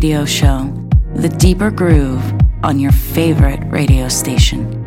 Radio Show, the deeper groove on your favorite radio station.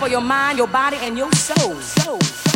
Cause I need it, cause I want it.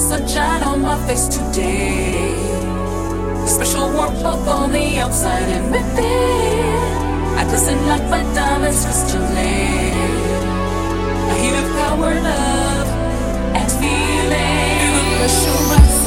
sunshine on my face today. Special warmth both on the outside and within. I glisten like my diamonds crystalline. I hear the power, love, and feeling. Feel the pressure